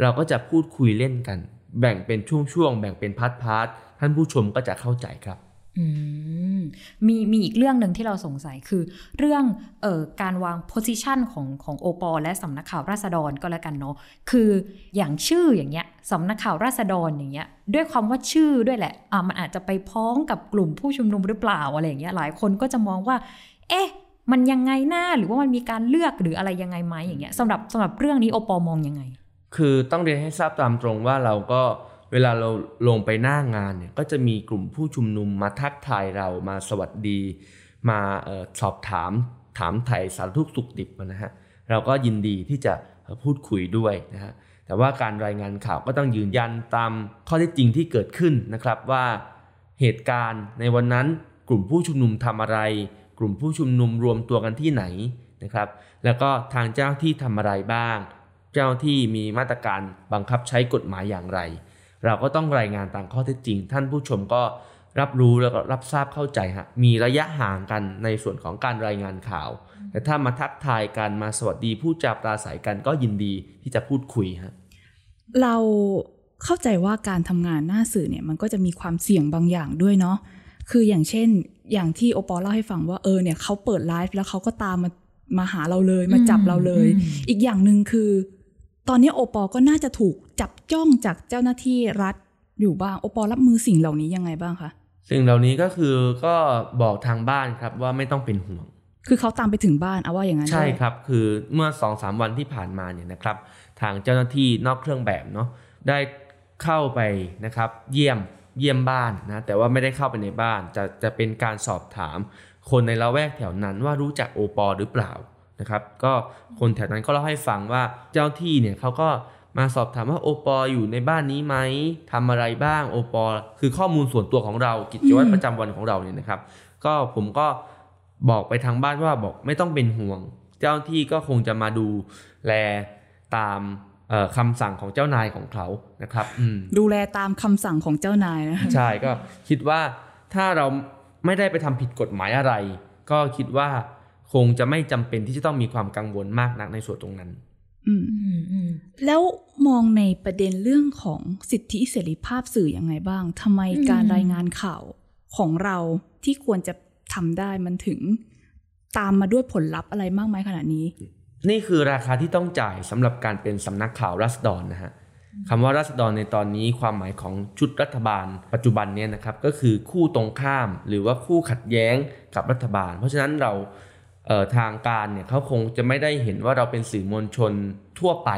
D: เราก็จะพูดคุยเล่นกัน แบ่งเป็นช่วงๆแบ่งเป็น part part ท่านผู้ชมก็จะเข้าใจครับ
C: มีมีอีกเรื่องหนึ่งที่เราสงสัยคือเรื่องเอ่อการวาง position ของของโอปอและสำนักข่าวราษฎรก็แล้วกันเนาะคืออย่างชื่ออย่างเงี้ยสำนักข่าวราษฎรอย่างเงี้ยด้วยความว่าชื่อด้วยแหละอะมันอาจจะไปพ้องกับกลุ่มผู้ชุมนุมหรือเปล่าอะไรอย่างเงี้ยหลายคนก็จะมองว่า เอ๊ะมันยังไงหน้าหรือว่ามันมีการเลือกหรืออะไรยังไงไหมอย่างเงี้ยสำหรับสำหรับเรื่องนี้โอปอมองยังไง
D: คือต้องเรียนให้ทราบตามตรงว่าเราก็ เวลาเราลงไปหน้างานเนี่ยก็จะมีกลุ่มผู้ชุมนุมมาทักทายเรามาสวัสดี มาออสอบถามถามไถ่สารทุกสุขดิบนะฮะเราก็ยินดีที่จะพูดคุยด้วยนะฮะแต่ว่าการรายงานข่าวก็ต้องยืนยันตามข้อเท็จจริงที่เกิดขึ้นนะครับว่าเหตุการณ์ในวันนั้นกลุ่มผู้ชุมนุมทำอะไร กลุ่มผู้ชุมนุมรวมตัวกันที่ไหนนะครับ แล้วก็ทางเจ้าที่ทำอะไรบ้าง เจ้าที่มีมาตรการบังคับใช้กฎหมายอย่างไร เราก็ต้องรายงานตามข้อเท็จจริง ท่านผู้ชมก็รับรู้แล้วก็รับทราบเข้าใจฮะมีระยะห่างกันในส่วนของการรายงานข่าว แต่ถ้ามาทักทายกันมาสวัสดีผู้จาปราศัยกันก็ยินดีที่จะพูดคุยฮะ
B: เราเข้าใจว่าการทำงานหน้าสื่อเนี่ยมันก็จะมีความเสี่ยงบางอย่างด้วยเนาะคืออย่างเช่นอย่างที่โอปอลเล่าให้ฟังว่าเออเนี่ยเขาเปิดไลฟ์แล้วเขาก็ตามมามาหาเราเลยมาจับเราเลย
C: อืม
B: อีกอย่างหนึ่งคือ ตอนนี้โอปอลก็น่าจะถูกจับจ้องจากเจ้าหน้าที่รัฐอยู่บ้าง โอปอรับมือสิ่งเหล่านี้ยังไงบ้างคะ
D: สิ่งเหล่านี้ก็คือก็บอกทางบ้านครับว่าไม่ต้องเป็นห่วง
B: คือเขาตามไปถึงบ้านเอาว่าอย่างนั้น
D: ใช่
B: ด้วย
D: ครับ คือเมื่อสองสามวันที่ผ่านมาเนี่ยนะครับ ทางเจ้าหน้าที่นอกเครื่องแบบเนาะได้เข้าไปนะครับ เยี่ยมเยี่ยมบ้านนะแต่ว่าไม่ได้เข้าไปในบ้านจะจะเป็นการสอบถาม คนในละแวกแถวนั้นว่ารู้จักโอปอหรือเปล่า นะครับ ก็คนแถวนั้นก็เล่าให้ฟังว่าเจ้าที่เนี่ยเขาก็มาสอบถามว่าโอปออยู่ในบ้านนี้ไหมทำอะไรบ้างโอปอ คือข้อมูลส่วนตัวของเรากิจวัตรประจำวันของเราเนี่ยนะครับ ก็ผมก็บอกไปทางบ้านว่าบอกไม่ต้องเป็นห่วง เจ้าหน้าที่ก็คงจะมาดูแลตามเอ่อคำสั่งของเจ้านายของเขานะครับอืม
B: ดูแลตามคำสั่งของเจ้านายนะ
D: ใช่ก็คิดว่าถ้าเราไม่ได้ไปทำผิดกฎหมายอะไร ก็คิดว่า คงจะไม่จำเป็นที่จะต้องมีความกังวลมากนักในส่วนตรงนั้น
B: อืม
C: อืมอืม
B: แล้วมองในประเด็นเรื่องของสิทธิเสรีภาพสื่ออยังไงบ้างทำไมการรายงานข่าวของเราที่ควรจะทำได้มันถึงตามมาด้วยผลลัพธ์อะไรมากมายขนาดนี้
D: นี่คือราคาที่ต้องจ่ายสำหรับการเป็นสำนักข่าวรัษฎรนะฮะคำว่ารัษฎรในตอนนี้ความหมายของชุดรัฐบาล ปัจจุบันเนี่ยนะครับก็คือคู่ตรงข้ามหรือว่าคู่ขัดแย้งกับรัฐบาล เพราะฉะนั้นเราเอ่อ ทางการเนี่ยเขาคงจะไม่ได้เห็นว่าเราเป็นสื่อมวลชนทั่วไป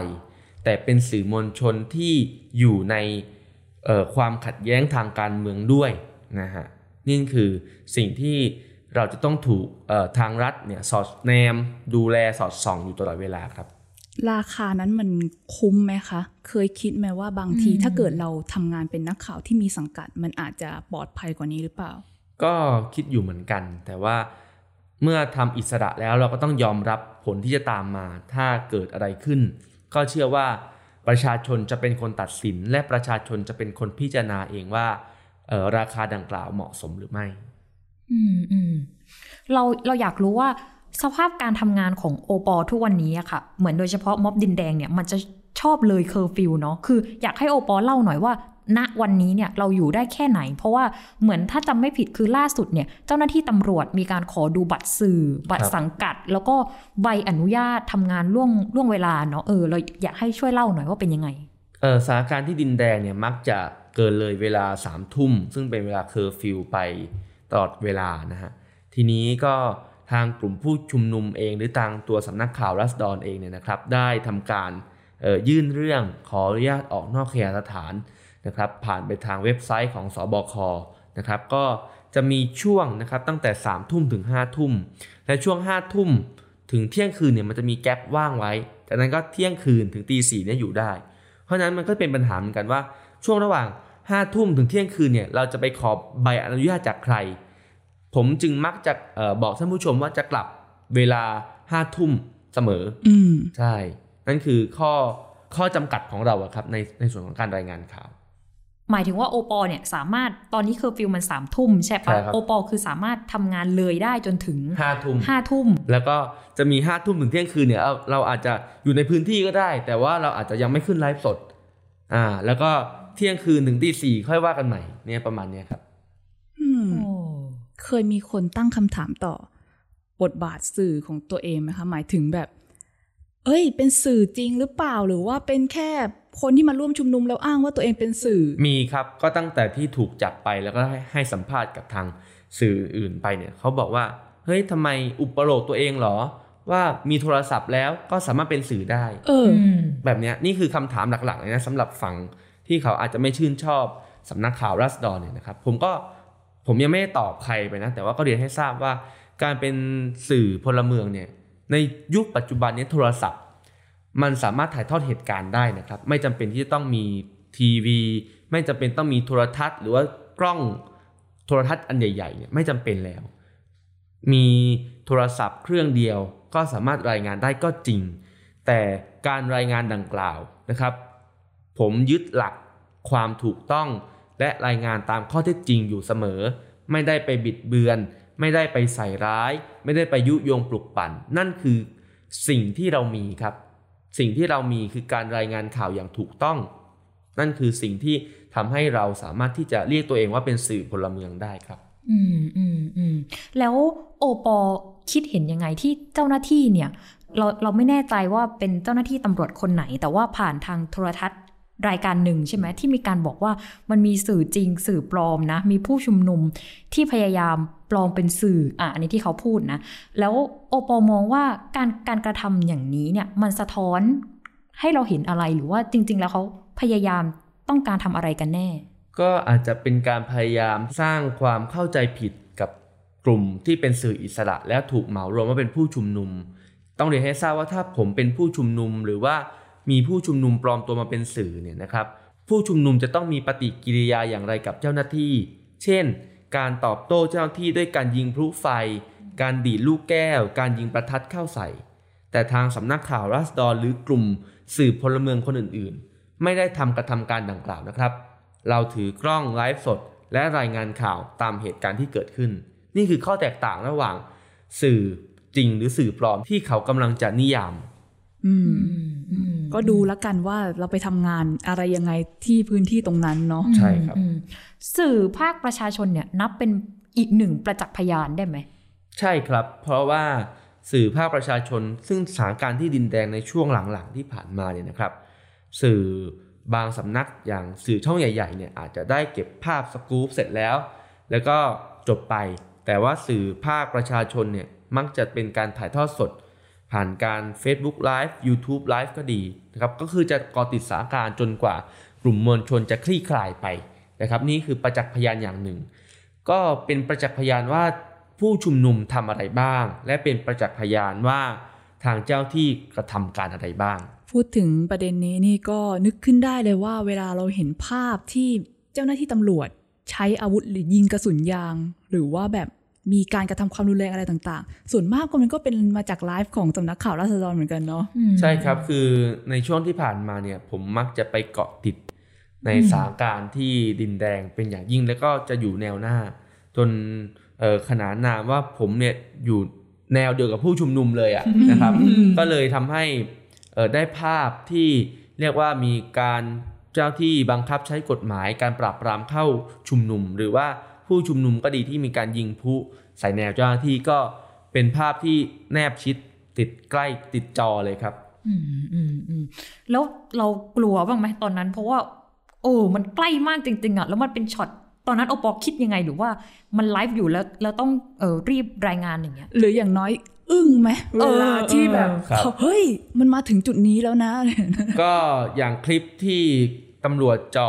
D: แต่เป็นสื่อมวลชนที่อยู่ในเอ่อความขัดแย้งทางการเมืองด้วยนะฮะนี่คือสิ่งที่เราจะต้องถูกเอ่อทางรัฐเนี่ยสอดแนมดูแลสอดส่องอยู่ตลอดเวลาครับ
B: ราคานั้นมันคุ้มไหมคะ เคยคิดไหมว่าบางทีถ้าเกิดเราทำงานเป็นนักข่าวที่มีสังกัด มันอาจจะปลอดภัยกว่านี้หรือเปล่า
D: ก็คิดอยู่เหมือนกัน แต่ว่า เมื่อทำอิสระแล้วเราก็ต้องยอมรับผลที่จะตามมา ถ้าเกิดอะไรขึ้น ก็เชื่อว่าประชาชนจะเป็นคนตัดสิน และประชาชนจะเป็นคนพิจารณาเองว่าออราคาดังกล่าวเหมาะสมหรือไม่
C: อืมอืมเราเราอยากรู้ว่าสภาพการทำงานของโอปอทุกวันนี้อะค่ะ เหมือนโดยเฉพาะม็อบดินแดงเนี่ยมันจะชอบเลยเคอร์ฟิวเนาะคืออยากให้โอปอเล่าหน่อยว่า ณวันนี้เนี่ยเราอยู่ได้แค่ไหน เพราะว่าเหมือนถ้าจำไม่ผิดคือล่าสุดเนี่ยเจ้าหน้าที่ตำรวจมีการขอดูบัตรสื่อ บัตรสังกัด แล้วก็ใบอนุญาตทำงานล่วงล่วงเวลาเนาะเออเราอยากให้ช่วยเล่าหน่อยว่าเป็นยังไง
D: เออสถานการณ์ที่ดินแดงเนี่ยมักจะเกินเลยเวลาสามทุ่ม ซึ่งเป็นเวลาเคอร์ฟิวไปตลอดเวลานะฮะทีนี้ก็ทางกลุ่มผู้ชุมนุมเองหรือทางตัวสำนักข่าวราษฎรเองเนี่ยนะครับ ได้ทำการยื่นเรื่องขออนุญาตออกนอกเคหสถาน นะครับผ่านไปทางเว็บไซต์ของศบค.นะครับก็จะมีช่วงนะครับตั้งแต่สามทุ่มถึงห้าทุ่มและช่วงห้าทุ่มถึงเที่ยงคืนเนี่ยมันจะมี gap ว่างไว้จากนั้นก็เที่ยงคืนถึงตีสี่เนี่ยอยู่ได้ เพราะฉะนั้นมันก็เป็นปัญหาเหมือนกันว่าช่วงระหว่างห้าทุ่มถึงเที่ยงคืนเนี่ยเราจะไปขอใบอนุญาตจากใคร ผมจึงมักจะเออบอกท่านผู้ชมว่าจะกลับเวลาห้าทุ่มเสมอ
B: อืม
D: ใช่ นั่นคือข้อข้อจำกัดของเราอะครับในในส่วนของการรายงานข่าว
C: หมายถึงว่าโอปอเนี่ยสามารถตอนนี้เคอร์ฟิวมันสามทุ่มใช่ปะ
D: ใช่ครับ
C: โอปอคือสามารถทำงานเลยได้จนถึง
D: ห้าทุ่ม
C: ห้าทุ่ม
D: แล้วก็จะมีห้าทุ่มถึงเที่ยงคืนเนี่ยเราเราอาจจะอยู่ในพื้นที่ก็ได้ แต่ว่าเราอาจจะยังไม่ขึ้นไลฟ์สดอ่า แล้วก็เที่ยงคืนถึงตีสี่ค่อยว่ากันใหม่เนี่ยประมาณเนี้ยครับ
B: อืมเคยมีคนตั้งคำถามต่อบทบาทสื่อของตัวเองไหมคะหมายถึงแบบ เอ้ย เป็นสื่อจริงหรือเปล่าหรือว่าเป็นแค่คนที่มาร่วมชุมนุมแล้วอ้างว่าตัวเองเป็นสื่อ
D: มีครับก็ตั้งแต่ที่ถูกจับไปแล้วก็ให้ให้สัมภาษณ์กับทางสื่ออื่นไปเนี่ยเขาบอกว่าเฮ้ยทำไมอุปโลกตัวเองเหรอ ว่ามีโทรศัพท์แล้วก็สามารถเป็นสื่อได้
B: เออ
C: อืม
D: แบบเนี้ยนี่คือคำถามหลักๆเลยนะสำหรับฝั่งที่เขาอาจจะไม่ชื่นชอบสำนักข่าวรัสดอนเนี่ยนะครับ ผมก็ผมยังไม่ได้ตอบใครไปนะ แต่ว่าก็เรียนให้ทราบว่าการเป็นสื่อพลเมืองเนี่ย ในยุคปัจจุบันนี้โทรศัพท์ มันสามารถถ่ายทอดเหตุการณ์ได้นะครับ ไม่จำเป็นที่จะต้องมีทีวี ไม่จำเป็นต้องมีโทรทัศน์ หรือว่ากล้องโทรทัศน์อันใหญ่ๆเนี่ยไม่จำเป็นแล้ว มีโทรศัพท์เครื่องเดียวก็สามารถรายงานได้ก็จริง แต่การรายงานดังกล่าวนะครับ ผมยึดหลักความถูกต้องและรายงานตามข้อเท็จจริงอยู่เสมอ ไม่ได้ไปบิดเบือน ไม่ได้ไปใส่ร้าย ไม่ได้ไปยุยงปลุกปั่น นั่นคือสิ่งที่เรามีครับ สิ่งที่เรามีคือการรายงานข่าวอย่างถูกต้อง นั่นคือสิ่งที่ทำให้เราสามารถที่จะเรียกตัวเองว่าเป็นสื่อพลเมืองได้ครับ
C: อืมอืมอืมแล้วโอปอคิดเห็นยังไงที่เจ้าหน้าที่เนี่ยเราเราไม่แน่ใจว่าเป็นเจ้าหน้าที่ตำรวจคนไหน แต่ว่าผ่านทางโทรทัศน์ รายการหนึ่งใช่ไหมที่มีการบอกว่ามันมีสื่อจริงสื่อปลอมนะ มีผู้ชุมนุมที่พยายามปลอมเป็นสื่ออะอันนี้ที่เขาพูดนะ แล้วโอปอมองว่าการการกระทำอย่างนี้เนี่ยมันสะท้อนให้เราเห็นอะไรหรือว่าจริง ๆ แล้วเขาพยายามต้องการทำอะไรกันแน่
D: ก็อาจจะเป็นการพยายามสร้างความเข้าใจผิดกับกลุ่มที่เป็นสื่ออิสระ แล้วถูกเหมารวมว่าเป็นผู้ชุมนุม ต้องเรียนให้ทราบว่าถ้าผมเป็นผู้ชุมนุมหรือว่า มีผู้ชุมนุมปลอมตัวมาเป็นสื่อเนี่ยนะครับ ผู้ชุมนุมจะต้องมีปฏิกิริยาอย่างไรกับเจ้าหน้าที่ เช่น การตอบโต้เจ้าหน้าที่ด้วยการยิงพลุไฟ การดีดลูกแก้ว การยิงประทัดเข้าใส่ แต่ทางสำนักข่าวรัสดอหรือกลุ่มสื่อพลเมืองคนอื่นๆ ไม่ได้ทำกระทำการดังกล่าวนะครับ เราถือกล้องไลฟ์สด และรายงานข่าวตามเหตุการณ์ที่เกิดขึ้น นี่คือข้อแตกต่างระหว่าง สื่อจริงหรือสื่อปลอมที่เขากำลังจะนิยาม
B: อืม ก็ดูแล้วกันว่าเราไปทำงานอะไรยังไงที่พื้นที่ตรงนั้นเนาะ
D: ใช่ครับ
C: อืมสื่อภาคประชาชนเนี่ยนับเป็นอีกหนึ่งประจักษ์พยานได้ไหม
D: ใช่ครับ เพราะว่าสื่อภาคประชาชน ซึ่งสถานการณ์ที่ดินแดงในช่วงหลังๆที่ผ่านมาเนี่ยนะครับ สื่อบางสำนักอย่างสื่อช่องใหญ่ ๆเนี่ยอาจจะได้เก็บภาพสกู๊ปเสร็จแล้ว แล้วก็จบไป แต่ว่าสื่อภาคประชาชนเนี่ยมักจะเป็นการถ่ายทอดสด ผ่านการ Facebook Live YouTube Live ก็ดีนะครับก็คือจะกาะติดสถานการจนกว่ากลุ่มมวลชนจะคลี่คลายไปนะครับนี่คือประจักษ์พยานอย่างหนึ่ง ก็เป็นประจักษ์พยานว่าผู้ชุมนุมทำอะไรบ้าง และเป็นประจักษ์พยานว่าทางเจ้าที่กระทำการอะไรบ้าง
B: พูดถึงประเด็นนี้นี่ก็นึกขึ้นได้เลยว่า เวลาเราเห็นภาพที่เจ้าหน้าที่ตำรวจ ใช้อาวุธหรือยิงกระสุนยาง หรือว่าแบบ มีการกระทำความรุนแรงอะไรต่างๆ ส่วนมากก็มันก็เป็นมาจากไลฟ์ของสำนักข่าวราษฎรเหมือนกันเนาะ
D: ใช่ครับคือในช่วงที่ผ่านมาเนี่ยผมมักจะไปเกาะติดในสถานการณ์ที่ดินแดงเป็นอย่างยิ่งแล้วก็จะอยู่แนวหน้า จนเอ่อขนานนามว่าผมเนี่ยอยู่แนวเดียวกับผู้ชุมนุมเลยอะนะครับ ก็เลยทำให้เอ่อได้ภาพที่เรียกว่ามีการเจ้าที่บังคับใช้กฎหมายการปราบปรามเข้าชุมนุม หรือว่า ผู้ชุมนุมก็ดีที่มีการยิงพลุใส่แนวเจ้าหน้าที่ก็เป็นภาพที่แนบชิดติดใกล้ติดจอเลยครับ
C: อืมอืมอืมแล้วเรากลัวบ้างไหมตอนนั้น เพราะว่า โอ้มันใกล้มากจริง ๆอะแล้วมันเป็นช็อตตอนนั้นโอปอคิดยังไงหรือว่ามันไลฟ์อยู่แล้วแล้วต้องเออรีบรายงานอย่างเงี้ย
B: หรืออย่างน้อยอึ้งไหมเวลาที่แบบ
D: ครับ
B: เขาเฮ้ย มันมาถึงจุดนี้แล้วนะ
D: ก็อย่างคลิปที่ ตำรวจจ่อ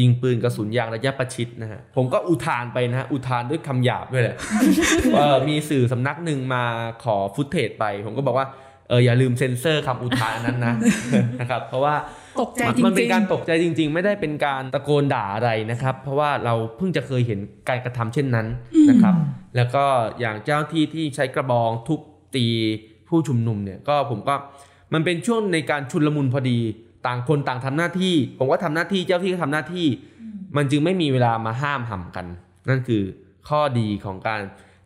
D: ยิงปืนกระสุนยางระยะประชิดนะฮะผมก็อุทานไปนะฮะอุทานด้วยคำหยาบด้วยแหละเออมีสื่อสำนักหนึ่งมาขอฟุตเทจไป ผมก็บอกว่าเอออย่าลืมเซ็นเซอร์คำอุทานอันนั้นนะนะครับเพราะว่า
B: ตกใจจริงๆ
D: มันเป็นการตกใจจริง ๆ ไม่ได้เป็นการตะโกนด่าอะไรนะครับ เพราะว่าเราเพิ่งจะเคยเห็นการกระทำเช่นนั้นนะครับ แล้วก็อย่างเจ้าที่ที่ใช้กระบองทุบตีผู้ชุมนุมเนี่ยก็ผมก็มันเป็นช่วงในการชุลมุนพอดี ต่างคนต่างทำหน้าที่ ผมก็ทำหน้าที่เจ้าที่ก็ทำหน้าที่ มันจึงไม่มีเวลามาห้ามห่ำกัน นั่นคือข้อดีของการ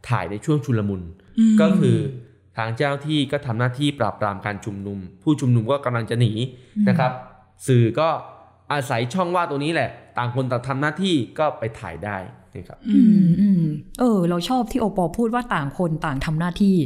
D: ถ่ายในช่วงชุลมุน ก็คือทางเจ้าที่ก็ทำหน้าที่ปราบปรามการชุมนุม ผู้ชุมนุมก็กำลังจะหนีนะครับ สื่อก็อาศัยช่องว่างตรงนี้แหละ ต่างคนต่างทำหน้าที่ก็ไปถ่ายได้นะครับ
C: อืมอืมเออ เราชอบที่โอปอพูดว่าต่างคนต่างทำหน้าที่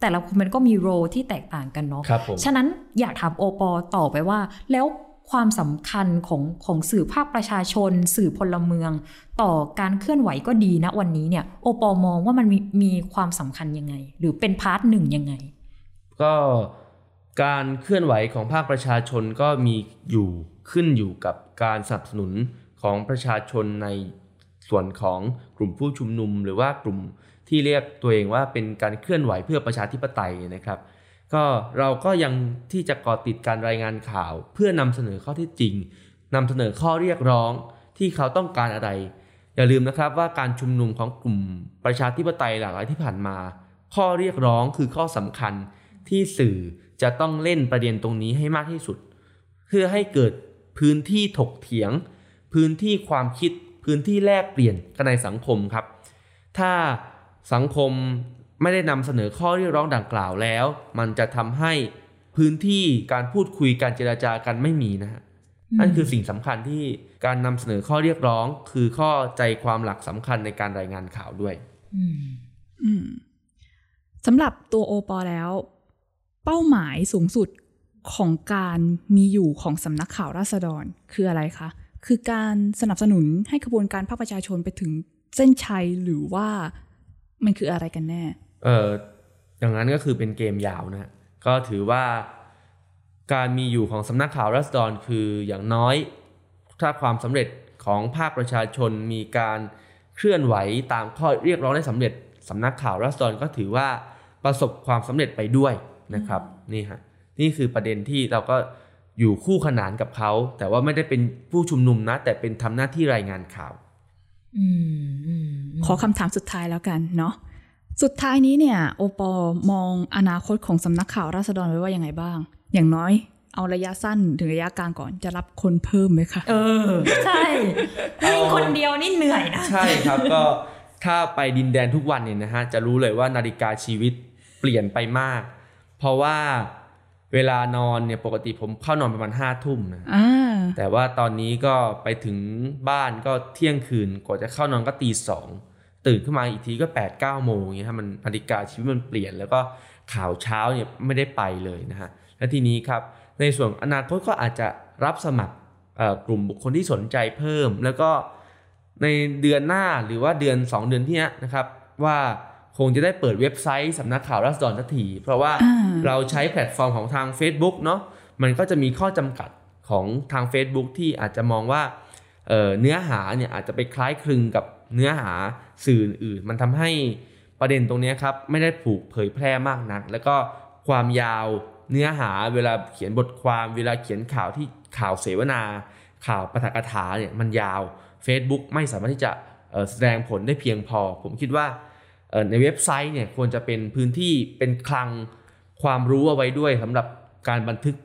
C: แต่ละคนมันก็มีโรที่แตกต่างกันเนาะ
D: ครับผม
C: ฉะนั้นอยากถามโอปอต่อไปว่า แล้วความสำคัญของของสื่อภาคประชาชน สื่อพลเมือง ต่อการเคลื่อนไหวก็ดีนะวันนี้เนี่ยโอปอมองว่ามันมีมีความสำคัญยังไง หรือเป็นพาร์ทหนึ่งยังไง
D: ก็การเคลื่อนไหวของภาคประชาชนก็มีอยู่ขึ้นอยู่กับการสนับสนุนของประชาชนในส่วนของกลุ่มผู้ชุมนุม หรือว่ากลุ่ม ที่เรียกตัวเองว่าเป็นการเคลื่อนไหวเพื่อประชาธิปไตยนะครับ ก็เราก็ยังที่จะก่อติดการรายงานข่าว เพื่อนำเสนอข้อเที่จริงนำเสนอข้อเรียกร้องที่เขาต้องการอะไร อย่าลืมนะครับว่าการชุมนุมของกลุ่มประชาธิปไตยหลากหลายที่ผ่านมา ข้อเรียกร้องคือข้อสำคัญที่สื่อจะต้องเล่นประเด็นตรงนี้ให้มากที่สุด เพื่อให้เกิดพื้นที่ถกเถียง พื้นที่ความคิด พื้นที่แลกเปลี่ยนกันในสังคมครับ ถ้า สังคมไม่ได้นำเสนอข้อเรียกร้องดังกล่าวแล้ว มันจะทำให้พื้นที่การพูดคุยการเจราจากันไม่มีนะฮะนั่นคือสิ่งสำคัญที่การนำเสนอข้อเรียกร้อง คือข้อใจความหลักสำคัญในการรายงานข่าวด้วย
B: อืมสำหรับตัวโอปอแล้ว เป้าหมายสูงสุดของการมีอยู่ของสำนักข่าวราษฎรคืออะไรคะ คือการสนับสนุนให้ขบวนการภาคประชาชนไปถึงเส้นชัยหรือว่า มันคืออะไรกันแน่
D: เอออย่างนั้นก็คือเป็นเกมยาวนะ ก็ถือว่าการมีอยู่ของสำนักข่าวรัสดรคืออย่างน้อย ถ้าความสำเร็จของภาคประชาชนมีการเคลื่อนไหวตามข้อเรียกร้องได้สำเร็จสำนักข่าวรัสดรก็ถือว่าประสบความสำเร็จไปด้วยนะครับนี่ฮะนี่คือประเด็นที่เราก็อยู่คู่ขนานกับเขา แต่ว่าไม่ได้เป็นผู้ชุมนุมนะ แต่เป็นทำหน้าที่รายงานข่าว
B: ขอคำถามสุดท้ายแล้วกันเนาะสุดท้ายนี้เนี่ย โอปอมองอนาคตของสำนักข่าวราษฎรไว้ว่ายังไงบ้าง อย่างน้อยเอาระยะสั้นถึงระยะกลางก่อนจะรับคนเพิ่มไหมคะ
C: เออ ใช่วิ่งคนเดียวนี่เหนื่อยนะ
D: ใช่ครับก็ถ้าไปดินแดนทุกวันเนี่ยนะฮะ จะรู้เลยว่านาฬิกาชีวิตเปลี่ยนไปมาก เพราะว่าเวลานอนเนี่ยปกติผมเข้านอนประมาณห้าทุ่มนะ
B: อ่า
D: แต่ว่าตอนนี้ก็ไปถึงบ้านก็เที่ยงคืนกว่าจะเข้านอนก็ตีสองตื่นขึ้นมาอีกทีก็8ปดเก้าโมงอย่างเงี้ยฮะมันนาฬิกาชีวิตมันเปลี่ยน แล้วก็ข่าวเช้าเนี่ยไม่ได้ไปเลยนะฮะและทีนี้ครับในส่วนอนาคตก็อาจจะรับสมัครเอ่อกลุ่มบุคคลที่สนใจเพิ่ม แล้วก็ในเดือนหน้าหรือว่าเดือน 2 เดือนที่เนี้ยนะครับว่าคงจะได้เปิดเว็บไซต์สำนักข่าวรัศดรสักทีเพราะว่า
B: อ่า
D: เราใช้แพลตฟอร์มของทาง Facebook เนาะมันก็จะมีข้อจำกัด ของทาง Facebook ที่อาจจะมองว่าเเนื้อหาเนี่ยอาจจะไปคล้ายคลึงกับเนื้อหาสื่ออื่น มันทำให้ประเด็นตรงนี้ครับไม่ได้ถูกเผยแพร่มากนัก แล้วก็ความยาวเนื้อหาเวลาเขียนบทความเวลาเขียนข่าวที่ข่าวเสวนา ข่าวปาฐกถาเนี่ยมันยาว Facebook ไม่สามารถที่จะแสดงผลได้เพียงพอ ผมคิดว่าในเว็บไซต์เนี่ยควรจะเป็นพื้นที่เป็นคลังความรู้เอาไว้ด้วยสำหรับการบันทึก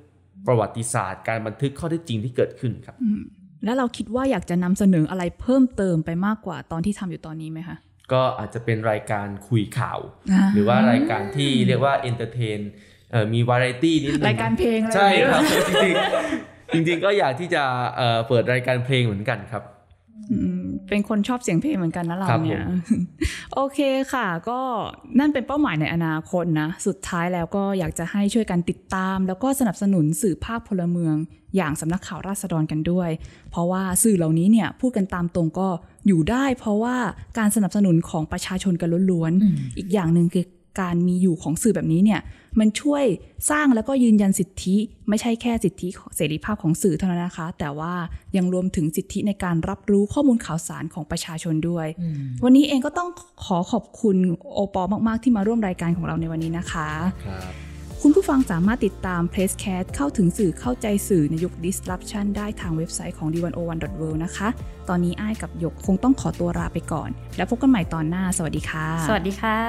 D: ประวัติศาสตร์การบันทึกข้อเท็จจริงที่เกิดขึ้นครับ
B: แล้วเราคิดว่าอยากจะนำเสนออะไรเพิ่มเติมไปมากกว่าตอนที่ทำอยู่ตอนนี้ไหมคะ
D: ก็อาจจะเป็นรายการคุยข่าว
B: อ่า
D: หรือว่ารายการที่เรียกว่า entertain เอ่อมีวาไรตี้นิดนึง
B: รายการเพลงอะไร
D: ใช่
B: อย่าง
D: ค
B: เงี้ย
D: รับจริงๆจริงๆก็อยากที่จะเอ่อเปิดรายการเพลงเหมือนกันครับ
B: อืม เป็นคนชอบเสียงเพลงเหมือนกันนะเรา
D: ครับ
B: เนี่ย
D: ผม
B: โอเคค่ะ ก็นั่นเป็นเป้าหมายในอนาคตนะ สุดท้ายแล้วก็อยากจะให้ช่วยกันติดตาม แล้วก็สนับสนุนสื่อภาคพลเมือง อย่างสำนักข่าวราษฎรกันด้วย เพราะว่าสื่อเหล่านี้เนี่ยพูดกันตามตรงก็อยู่ได้ เพราะว่าการสนับสนุนของประชาชนกันล้วน
C: อืม
B: ๆอีกอย่างหนึ่งคือการมีอยู่ของสื่อแบบนี้เนี่ย มันช่วยสร้างแล้วก็ยืนยันสิทธิ ไม่ใช่แค่สิทธิเสรีภาพของสื่อเท่านั้นนะคะ แต่ว่ายังรวมถึงสิทธิในการรับรู้ข้อมูลข่าวสารของประชาชนด้วย
C: อืม
B: วันนี้เองก็ต้องขอขอบคุณโอปอมาก ๆ ที่มาร่วมรายการของเราในวันนี้นะคะ
D: ครับ
B: คุณผู้ฟังสามารถติดตาม p r e s s c a s t เข้าถึงสื่อเข้าใจสื่อในยุค disruption ได้ทางเว็บไซต์ของ d101.world นะคะ ตอนนี้อ้ายกับหยกคงต้องขอตัวลาไปก่อน แล้วพบกันใหม่ตอนหน้า สวัสดีค่ะ
C: สวัสดีค่ะ